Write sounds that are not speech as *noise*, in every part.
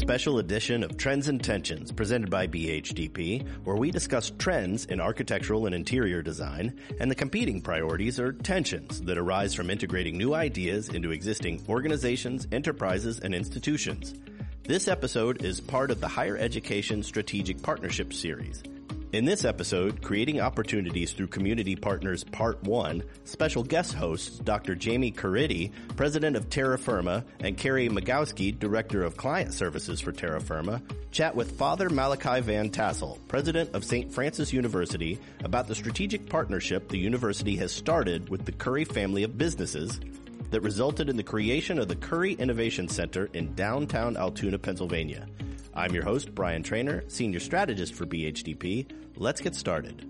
special edition of Trends and Tensions presented by BHDP, where we discuss trends in architectural and interior design and the competing priorities or tensions that arise from integrating new ideas into existing organizations, enterprises, and institutions. This episode is part of the Higher Education Strategic Partnership Series. In this episode, Creating Opportunities Through Community Partners Part 1, special guest hosts Dr. Jamie Caridi, President of Terra Firma, and Carrie Magalski, Director of Client Services for Terra Firma, chat with Father Malachi Van Tassell, President of St. Francis University, about the strategic partnership the university has started with the Curry family of businesses that resulted in the creation of the Curry Innovation Center in downtown Altoona, Pennsylvania. I'm your host, Brian Trainer, Senior Strategist for BHDP. Let's get started.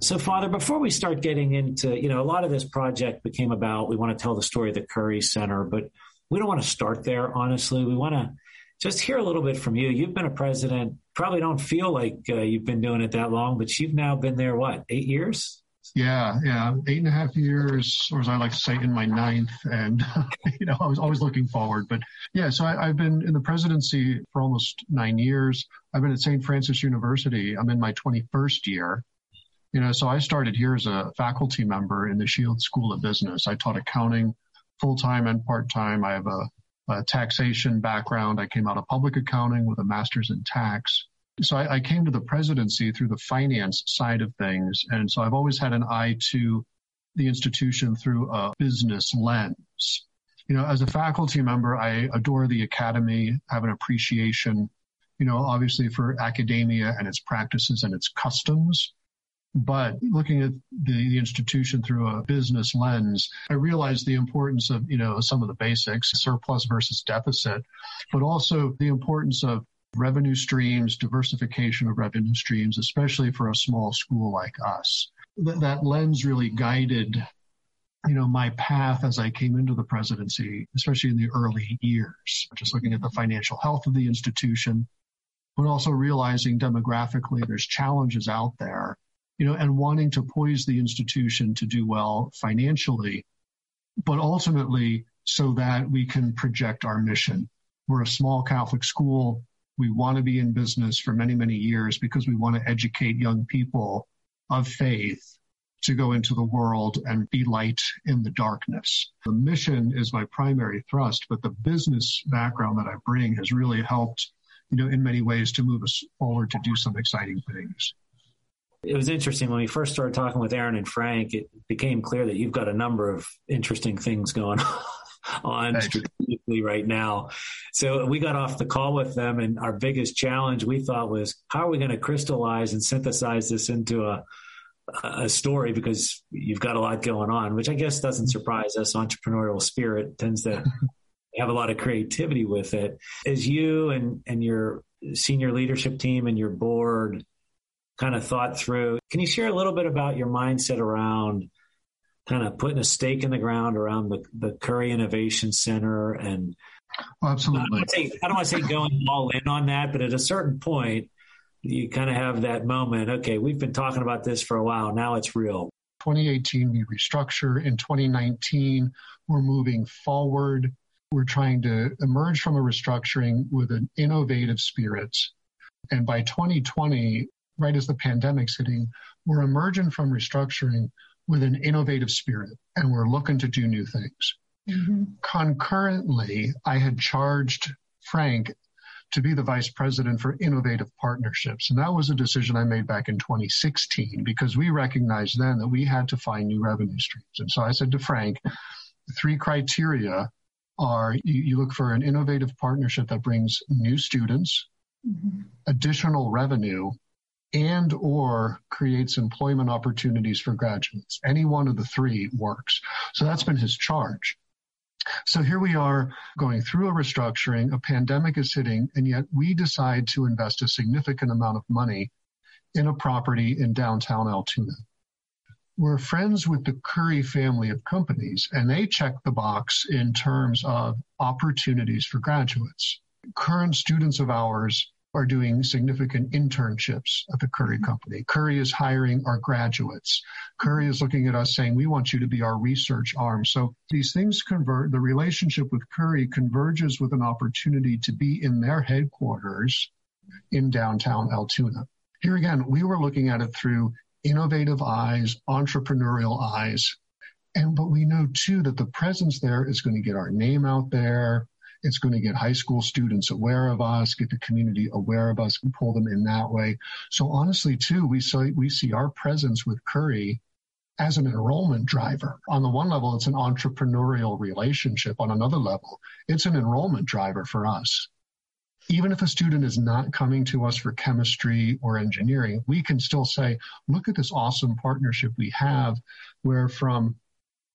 So, Father, before we start getting into, you know, a lot of this project became about we want to tell the story of the Curry Center, but we don't want to start there, honestly. We want to just hear a little bit from you. You've been a president, probably don't feel like uh, you've been doing it that long, but you've now been there, what, eight years? Yeah, yeah, eight and a half years, or as I like to say, in my ninth, and *laughs* you know, I was always looking forward. But yeah, so I, have been in the presidency for almost nine years. I've been at St. Francis University. I'm in my 21st year. You know, so I started here as a faculty member in the Shield School of Business. I taught accounting full time and part time. I have a, a taxation background. I came out of public accounting with a master's in tax. So I, I, came to the presidency through the finance side of things. And so I've always had an eye to the institution through a business lens. You know, as a faculty member, I adore the academy, have an appreciation, you know, obviously for academia and its practices and its customs. But looking at the, the institution through a business lens, I realized the importance of, you know, some of the basics, surplus versus deficit, but also the importance of revenue streams, diversification of revenue streams, especially for a small school like us. Th- that lens really guided, you know, my path as I came into the presidency, especially in the early years, just looking at the financial health of the institution, but also realizing demographically there's challenges out there, you know, and wanting to poise the institution to do well financially, but ultimately so that we can project our mission. We're a small Catholic school we want to be in business for many, many years because we want to educate young people of faith to go into the world and be light in the darkness. The mission is my primary thrust, but the business background that I bring has really helped, you know, in many ways to move us forward to do some exciting things. It was interesting when we first started talking with Aaron and Frank, it became clear that you've got a number of interesting things going on on Thanks. strategically right now. So we got off the call with them, and our biggest challenge we thought was how are we going to crystallize and synthesize this into a a story because you've got a lot going on, which I guess doesn't surprise us. Entrepreneurial spirit tends to *laughs* have a lot of creativity with it. As you and and your senior leadership team and your board kind of thought through, can you share a little bit about your mindset around kind of putting a stake in the ground around the, the Curry Innovation Center and oh, absolutely. I don't, want to say going all in on that, but at a certain point, you kind of have that moment. Okay, we've been talking about this for a while. Now it's real. 2018, we restructure. In 2019, we're moving forward. We're trying to emerge from a restructuring with an innovative spirit. And by 2020, right as the pandemic's hitting, we're emerging from restructuring with an innovative spirit and we're looking to do new things. Mm-hmm. Concurrently, I had charged Frank to be the vice president for innovative partnerships. And that was a decision I made back in 2016 because we recognized then that we had to find new revenue streams. And so I said to Frank, the three criteria are you, you look for an innovative partnership that brings new students, mm-hmm. additional revenue, and or creates employment opportunities for graduates. Any one of the three works. So that's been his charge. So here we are going through a restructuring, a pandemic is hitting, and yet we decide to invest a significant amount of money in a property in downtown Altoona. We're friends with the Curry family of companies, and they check the box in terms of opportunities for graduates. Current students of ours are doing significant internships at the Curry mm-hmm. Company. Curry is hiring our graduates. Curry is looking at us saying, we want you to be our research arm. So these things convert, the relationship with Curry converges with an opportunity to be in their headquarters in downtown Altoona. Here again, we were looking at it through innovative eyes, entrepreneurial eyes. And, but we know too that the presence there is going to get our name out there. It's going to get high school students aware of us, get the community aware of us, and pull them in that way. So honestly, too, we see, we see our presence with Curry as an enrollment driver. On the one level, it's an entrepreneurial relationship. On another level, it's an enrollment driver for us. Even if a student is not coming to us for chemistry or engineering, we can still say, look at this awesome partnership we have where from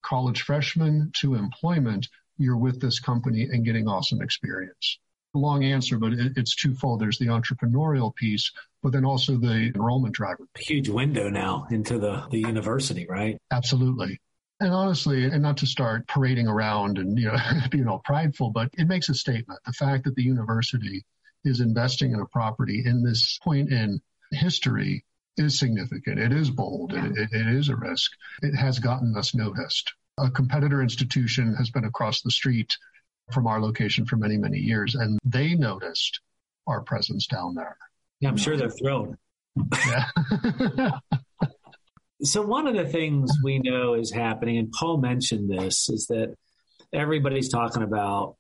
college freshman to employment, you're with this company and getting awesome experience. Long answer, but it's twofold. There's the entrepreneurial piece, but then also the enrollment driver. Huge window now into the, the university, right? Absolutely. And honestly, and not to start parading around and you know *laughs* being all prideful, but it makes a statement. The fact that the university is investing in a property in this point in history is significant. It is bold. It, it, it is a risk. It has gotten us noticed a competitor institution has been across the street from our location for many, many years, and they noticed our presence down there. Yeah, I'm sure they're thrilled. Yeah. *laughs* so, one of the things we know is happening, and Paul mentioned this, is that everybody's talking about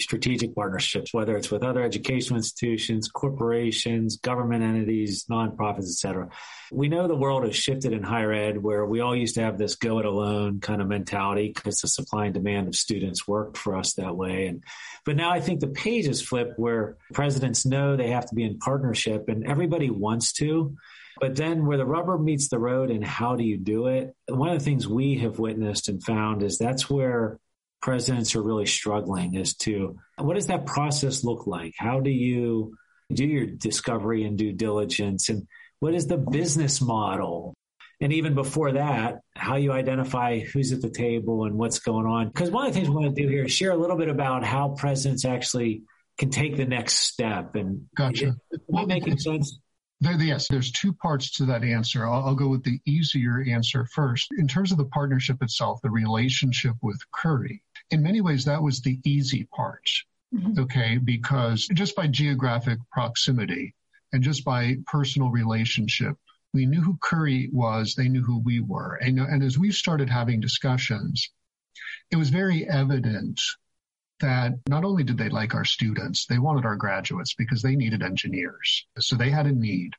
strategic partnerships, whether it's with other educational institutions, corporations, government entities, nonprofits, et cetera. We know the world has shifted in higher ed where we all used to have this go it alone kind of mentality because the supply and demand of students worked for us that way. And but now I think the page is flipped where presidents know they have to be in partnership and everybody wants to. But then where the rubber meets the road and how do you do it? One of the things we have witnessed and found is that's where presidents are really struggling as to what does that process look like? How do you do your discovery and due diligence? And what is the business model? And even before that, how you identify who's at the table and what's going on. Because one of the things we want to do here is share a little bit about how presidents actually can take the next step. And gotcha. Am I making sense? There, yes, there's two parts to that answer. I'll, I'll, go with the easier answer first. In terms of the partnership itself, the relationship with Curry, in many ways, that was the easy part. Mm-hmm. Okay. Because just by geographic proximity and just by personal relationship, we knew who Curry was. They knew who we were. And, and as we started having discussions, it was very evident that not only did they like our students, they wanted our graduates because they needed engineers. So they had a need.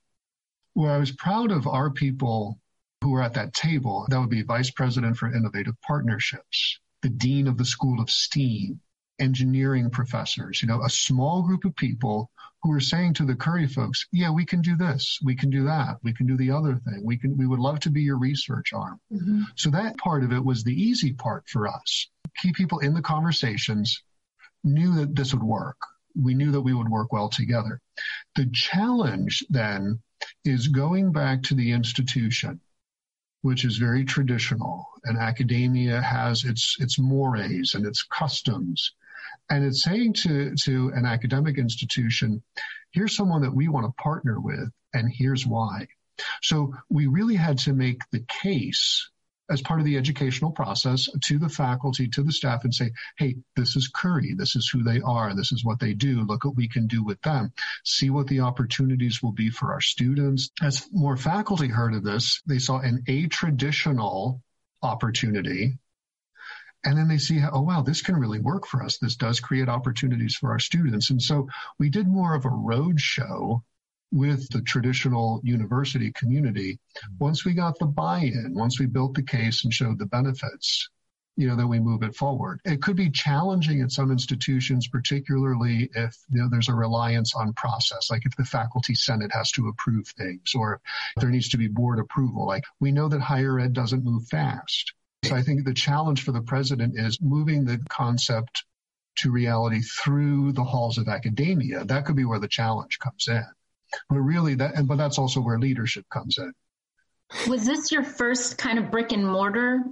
Where I was proud of our people who were at that table, that would be Vice President for Innovative Partnerships, the dean of the School of STEAM, engineering professors, you know, a small group of people who are saying to the Curry folks, yeah, we can do this, we can do that, we can do the other thing, we can, we would love to be your research arm. Mm-hmm. So that part of it was the easy part for us. Keep people in the conversations, knew that this would work. We knew that we would work well together. The challenge then is going back to the institution which is very traditional, and academia has its its mores and its customs. And it's saying to, to an academic institution, here's someone that we want to partner with, and here's why. So we really had to make the case as part of the educational process to the faculty, to the staff, and say, hey, this is Curry. This is who they are. This is what they do. Look what we can do with them. See what the opportunities will be for our students. As more faculty heard of this, they saw an a-traditional opportunity. And then they see, oh, wow, this can really work for us. This does create opportunities for our students. And so we did more of a road show with the traditional university community. Once we got the buy-in, once we built the case and showed the benefits, you know, then we move it forward. It could be challenging at some institutions, particularly if you know, there's a reliance on process, like if the faculty senate has to approve things or there needs to be board approval. Like we know that higher ed doesn't move fast. So I think the challenge for the president is moving the concept to reality through the halls of academia. That could be where the challenge comes in. But really, that and but that's also where leadership comes in. Was this your first kind of brick and mortar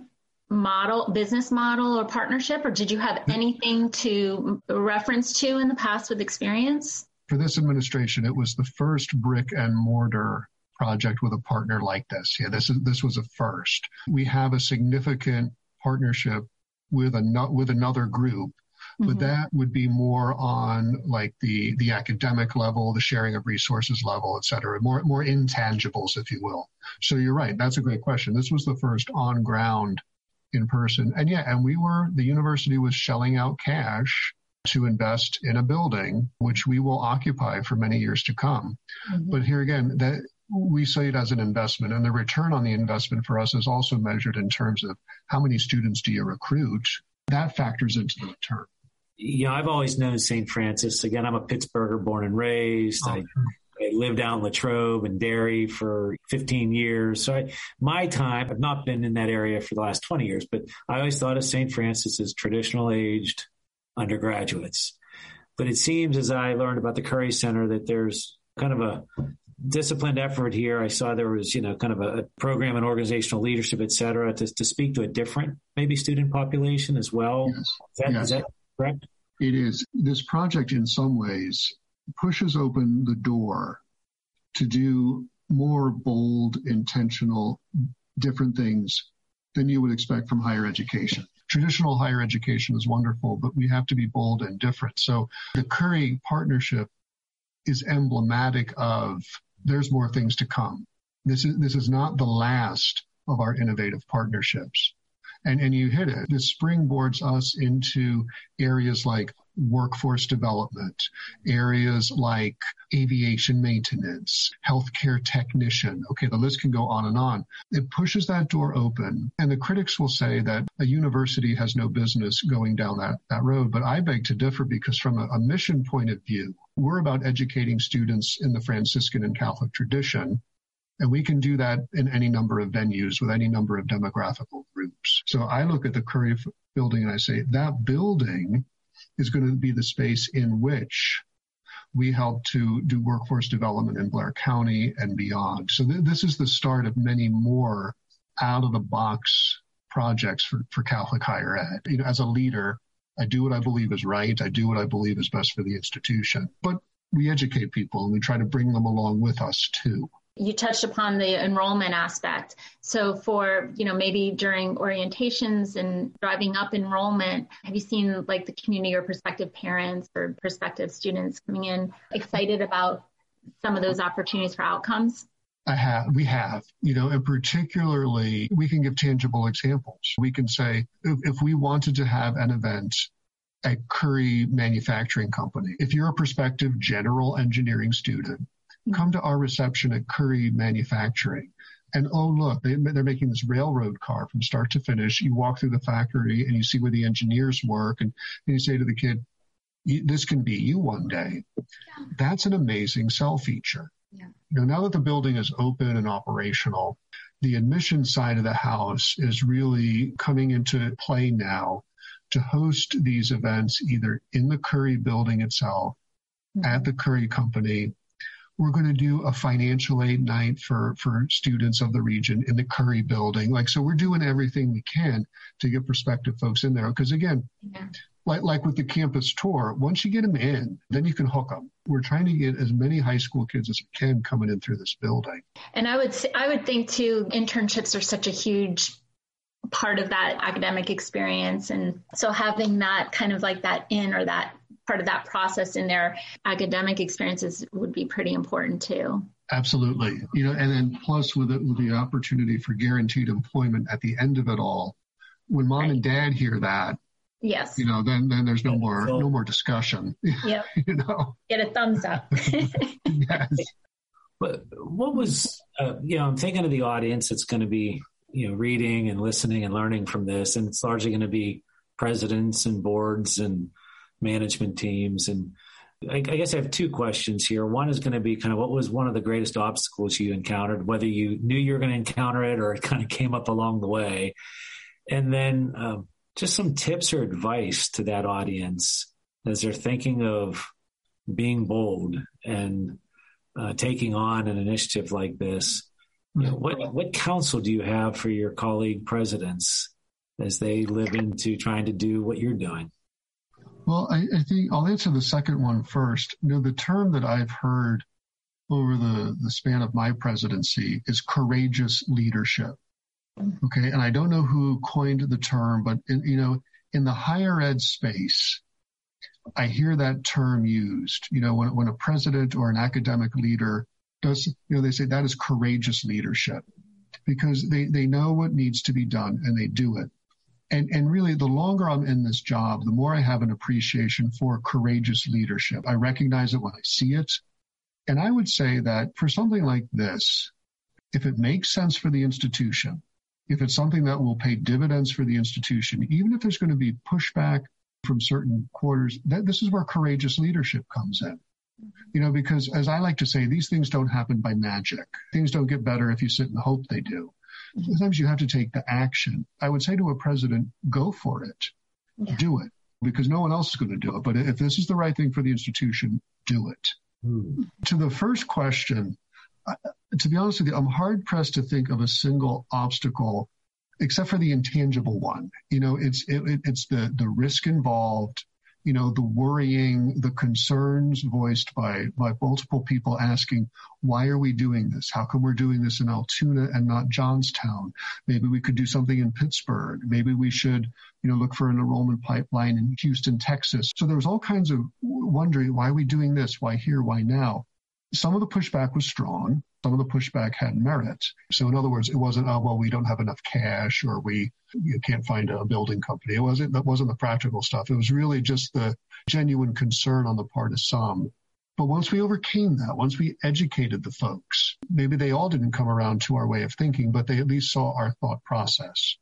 model, business model, or partnership, or did you have anything to reference to in the past with experience? for this administration, it was the first brick and mortar project with a partner like this. Yeah, this is this was a first. We have a significant partnership with a with another group but mm-hmm. that would be more on like the the academic level the sharing of resources level et cetera more more intangibles if you will. So you're right. That's a great question. This was the first on ground in person. And yeah and we were the university was shelling out cash to invest in a building which we will occupy for many years to come. Mm-hmm. but here again that we say it as an investment and the return on the investment for us is also measured in terms of how many students do you recruit. That factors into the return you know, I've always known St. Francis. Again, I'm a Pittsburgher born and raised. Oh, I, I, lived out in Latrobe and Derry for 15 years. So I, my time, I've not been in that area for the last 20 years, but I always thought of St. Francis as traditional aged undergraduates. But it seems as I learned about the Curry Center that there's kind of a disciplined effort here. I saw there was, you know, kind of a program and organizational leadership, et cetera, to, to speak to a different maybe student population as well. Yes. Is, that, yes. is that correct? It is. This project, in some ways, pushes open the door to do more bold, intentional, different things than you would expect from higher education. Traditional higher education is wonderful, but we have to be bold and different. So the Curry partnership is emblematic of there's more things to come. This is, this is not the last of our innovative partnerships. And, and you hit it. This springboards us into areas like workforce development, areas like aviation maintenance, healthcare technician. Okay, the list can go on and on. It pushes that door open. And the critics will say that a university has no business going down that, that road. But I beg to differ because from a, a mission point of view, we're about educating students in the Franciscan and Catholic tradition. And we can do that in any number of venues with any number of demographical groups. So I look at the Curry building and I say that building is going to be the space in which we help to do workforce development in Blair County and beyond. So th- this is the start of many more out of the box projects for, for Catholic higher ed. You know, as a leader, I do what I believe is right. I do what I believe is best for the institution, but we educate people and we try to bring them along with us too you touched upon the enrollment aspect. So for, you know, maybe during orientations and driving up enrollment, have you seen like the community or prospective parents or prospective students coming in excited about some of those opportunities for outcomes? I have, we have, you know, and particularly we can give tangible examples. We can say if, if we wanted to have an event at Curry Manufacturing Company, if you're a prospective general engineering student, come to our reception at Curry Manufacturing. And oh, look, they, they're making this railroad car from start to finish. You walk through the factory and you see where the engineers work, and, and you say to the kid, this can be you one day. Yeah. That's an amazing sell feature. Yeah. You know, now that the building is open and operational, the admission side of the house is really coming into play now to host these events either in the Curry building itself, mm-hmm. at the Curry company, we're going to do a financial aid night for, for students of the region in the Curry building. Like, so we're doing everything we can to get prospective folks in there. Cause again, yeah. like, like with the campus tour, once you get them in, then you can hook them. We're trying to get as many high school kids as we can coming in through this building. And I would say, I would think too, internships are such a huge part of that academic experience. And so having that kind of like that in or that part of that process in their academic experiences would be pretty important too. Absolutely. You know, and then plus with, it, with the opportunity for guaranteed employment at the end of it all, when mom right. and dad hear that, yes, you know, then then there's no more no more discussion. *laughs* Yeah. you know, get a thumbs up. *laughs* *laughs* yes. But what was, uh, you know, I'm thinking of the audience that's going to be, you know, reading and listening and learning from this, and it's largely going to be presidents and boards and management teams. And I, I guess I have two questions here. One is going to be kind of what was one of the greatest obstacles you encountered, whether you knew you were going to encounter it or it kind of came up along the way. And then um, just some tips or advice to that audience as they're thinking of being bold and uh, taking on an initiative like this. You know, what what counsel do you have for your colleague presidents as they live into trying to do what you're doing? Well, I, I, think I'll answer the second one first. You know, the term that I've heard over the, the span of my presidency is courageous leadership. Okay. And I don't know who coined the term, but in, you know, in the higher ed space, I hear that term used, you know, when, when a president or an academic leader does, you know, they say that is courageous leadership because they, they know what needs to be done and they do it. And, and really, the longer I'm in this job, the more I have an appreciation for courageous leadership. I recognize it when I see it. And I would say that for something like this, if it makes sense for the institution, if it's something that will pay dividends for the institution, even if there's going to be pushback from certain quarters, that, this is where courageous leadership comes in. Mm-hmm. You know, because as I like to say, these things don't happen by magic. Things don't get better if you sit and hope they do. Sometimes you have to take the action. I would say to a president, go for it. Yeah. Do it because no one else is going to do it. But if this is the right thing for the institution, do it. Hmm. To the first question, to be honest with you, I'm hard pressed to think of a single obstacle except for the intangible one. You know, it's it, it's the the risk involved. You know, the worrying, the concerns voiced by by multiple people asking, why are we doing this? How come we're doing this in Altoona and not Johnstown? Maybe we could do something in Pittsburgh. Maybe we should, you know, look for an enrollment pipeline in Houston, Texas. So there was all kinds of wondering, why are we doing this? Why here? Why now? Some of the pushback was strong. Some of the pushback had merit. So in other words, it wasn't, oh, well, we don't have enough cash or we you can't find a building company. It wasn't, that wasn't the practical stuff. It was really just the genuine concern on the part of some. But once we overcame that, once we educated the folks, maybe they all didn't come around to our way of thinking, but they at least saw our thought process.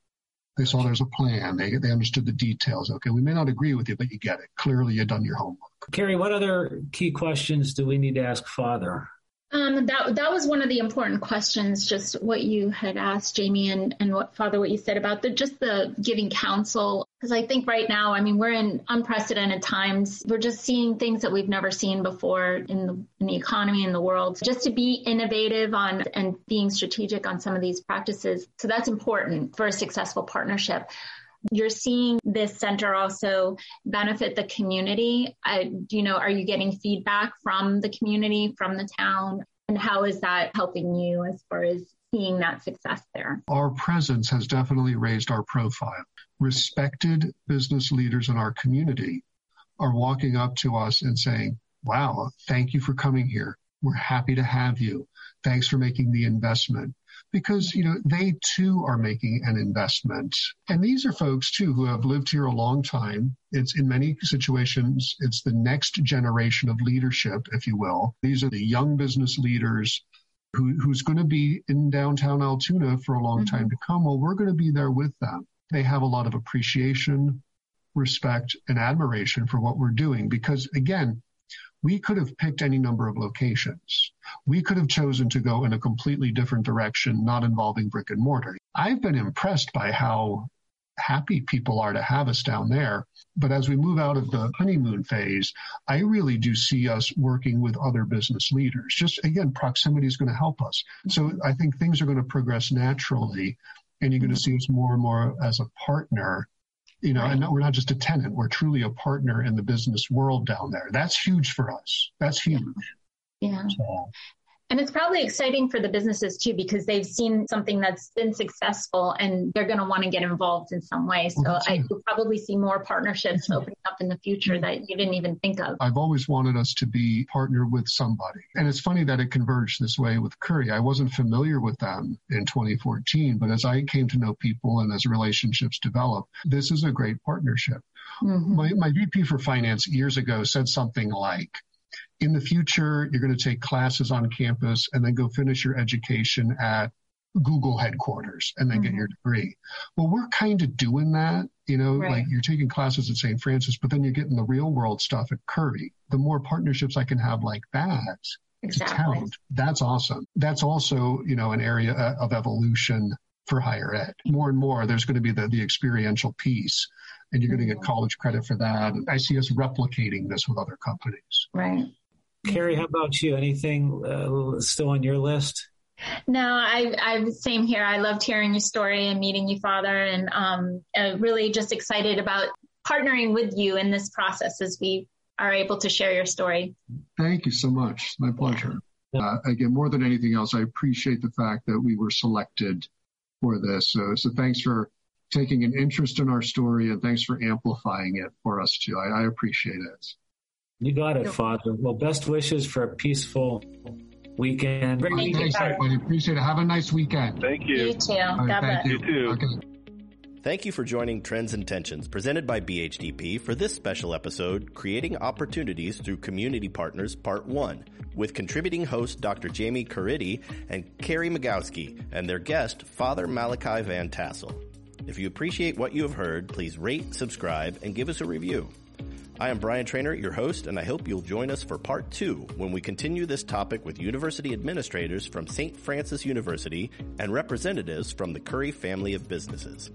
They saw there's a plan. They, they understood the details. Okay, we may not agree with you, but you get it. Clearly, you've done your homework. Carrie, what other key questions do we need to ask Father? Um, that that was one of the important questions. Just what you had asked Jamie and and what Father, what you said about the just the giving counsel. Because I think right now, I mean, we're in unprecedented times. We're just seeing things that we've never seen before in the in the economy in the world. Just to be innovative on and being strategic on some of these practices. So that's important for a successful partnership. You're seeing this center also benefit the community. I, you know, are you getting feedback from the community, from the town? And how is that helping you as far as seeing that success there? Our presence has definitely raised our profile. Respected business leaders in our community are walking up to us and saying, Wow, thank you for coming here. We're happy to have you. Thanks for making the investment because, you know, they too are making an investment. And these are folks too who have lived here a long time. It's in many situations, it's the next generation of leadership, if you will. These are the young business leaders who, who's going to be in downtown Altoona for a long mm-hmm. time to come. Well, we're going to be there with them. They have a lot of appreciation, respect, and admiration for what we're doing because, again, we could have picked any number of locations. We could have chosen to go in a completely different direction, not involving brick and mortar. I've been impressed by how happy people are to have us down there. But as we move out of the honeymoon phase, I really do see us working with other business leaders. Just again, proximity is going to help us. So I think things are going to progress naturally and you're going to see us more and more as a partner you know, right. and we're not just a tenant, we're truly a partner in the business world down there. That's huge for us. That's huge. Yeah. So. And it's probably exciting for the businesses too, because they've seen something that's been successful and they're going to want to get involved in some way. So well, I will probably see more partnerships opening up in the future that you didn't even think of. I've always wanted us to be partnered with somebody. And it's funny that it converged this way with Curry. I wasn't familiar with them in 2014, but as I came to know people and as relationships develop, this is a great partnership. Mm-hmm. My, my VP for finance years ago said something like, in the future, you're going to take classes on campus and then go finish your education at Google headquarters and then mm-hmm. get your degree. Well, we're kind of doing that, you know, right. like you're taking classes at St. Francis, but then you're getting the real world stuff at Curry. The more partnerships I can have like that, exactly. talent, that's awesome. That's also, you know, an area uh, of evolution for higher ed. More and more, there's going to be the, the experiential piece and you're mm-hmm. going to get college credit for that. I see us replicating this with other companies. Right. Carrie, how about you? Anything uh, still on your list? No, I, I the same here. I loved hearing your story and meeting you, Father, and um, uh, really just excited about partnering with you in this process as we are able to share your story. Thank you so much. My pleasure. Uh, again, more than anything else, I appreciate the fact that we were selected for this. So, so thanks for taking an interest in our story and thanks for amplifying it for us too. I, I appreciate it. You got it, Father. Well, best wishes for a peaceful weekend. Thank Thanks, everybody. Appreciate it. Have a nice weekend. Thank you. You too. Right, God bless. You. you too. Okay. Thank you for joining Trends and Tensions, presented by BHDP, for this special episode, Creating Opportunities Through Community Partners, Part 1, with contributing host Dr. Jamie Caridi and Carrie Magalski, and their guest, Father Malachi Van Tassell. If you appreciate what you have heard, please rate, subscribe, and give us a review. I am Brian Trainer, your host, and I hope you'll join us for part two when we continue this topic with university administrators from St. Francis University and representatives from the Curry family of businesses.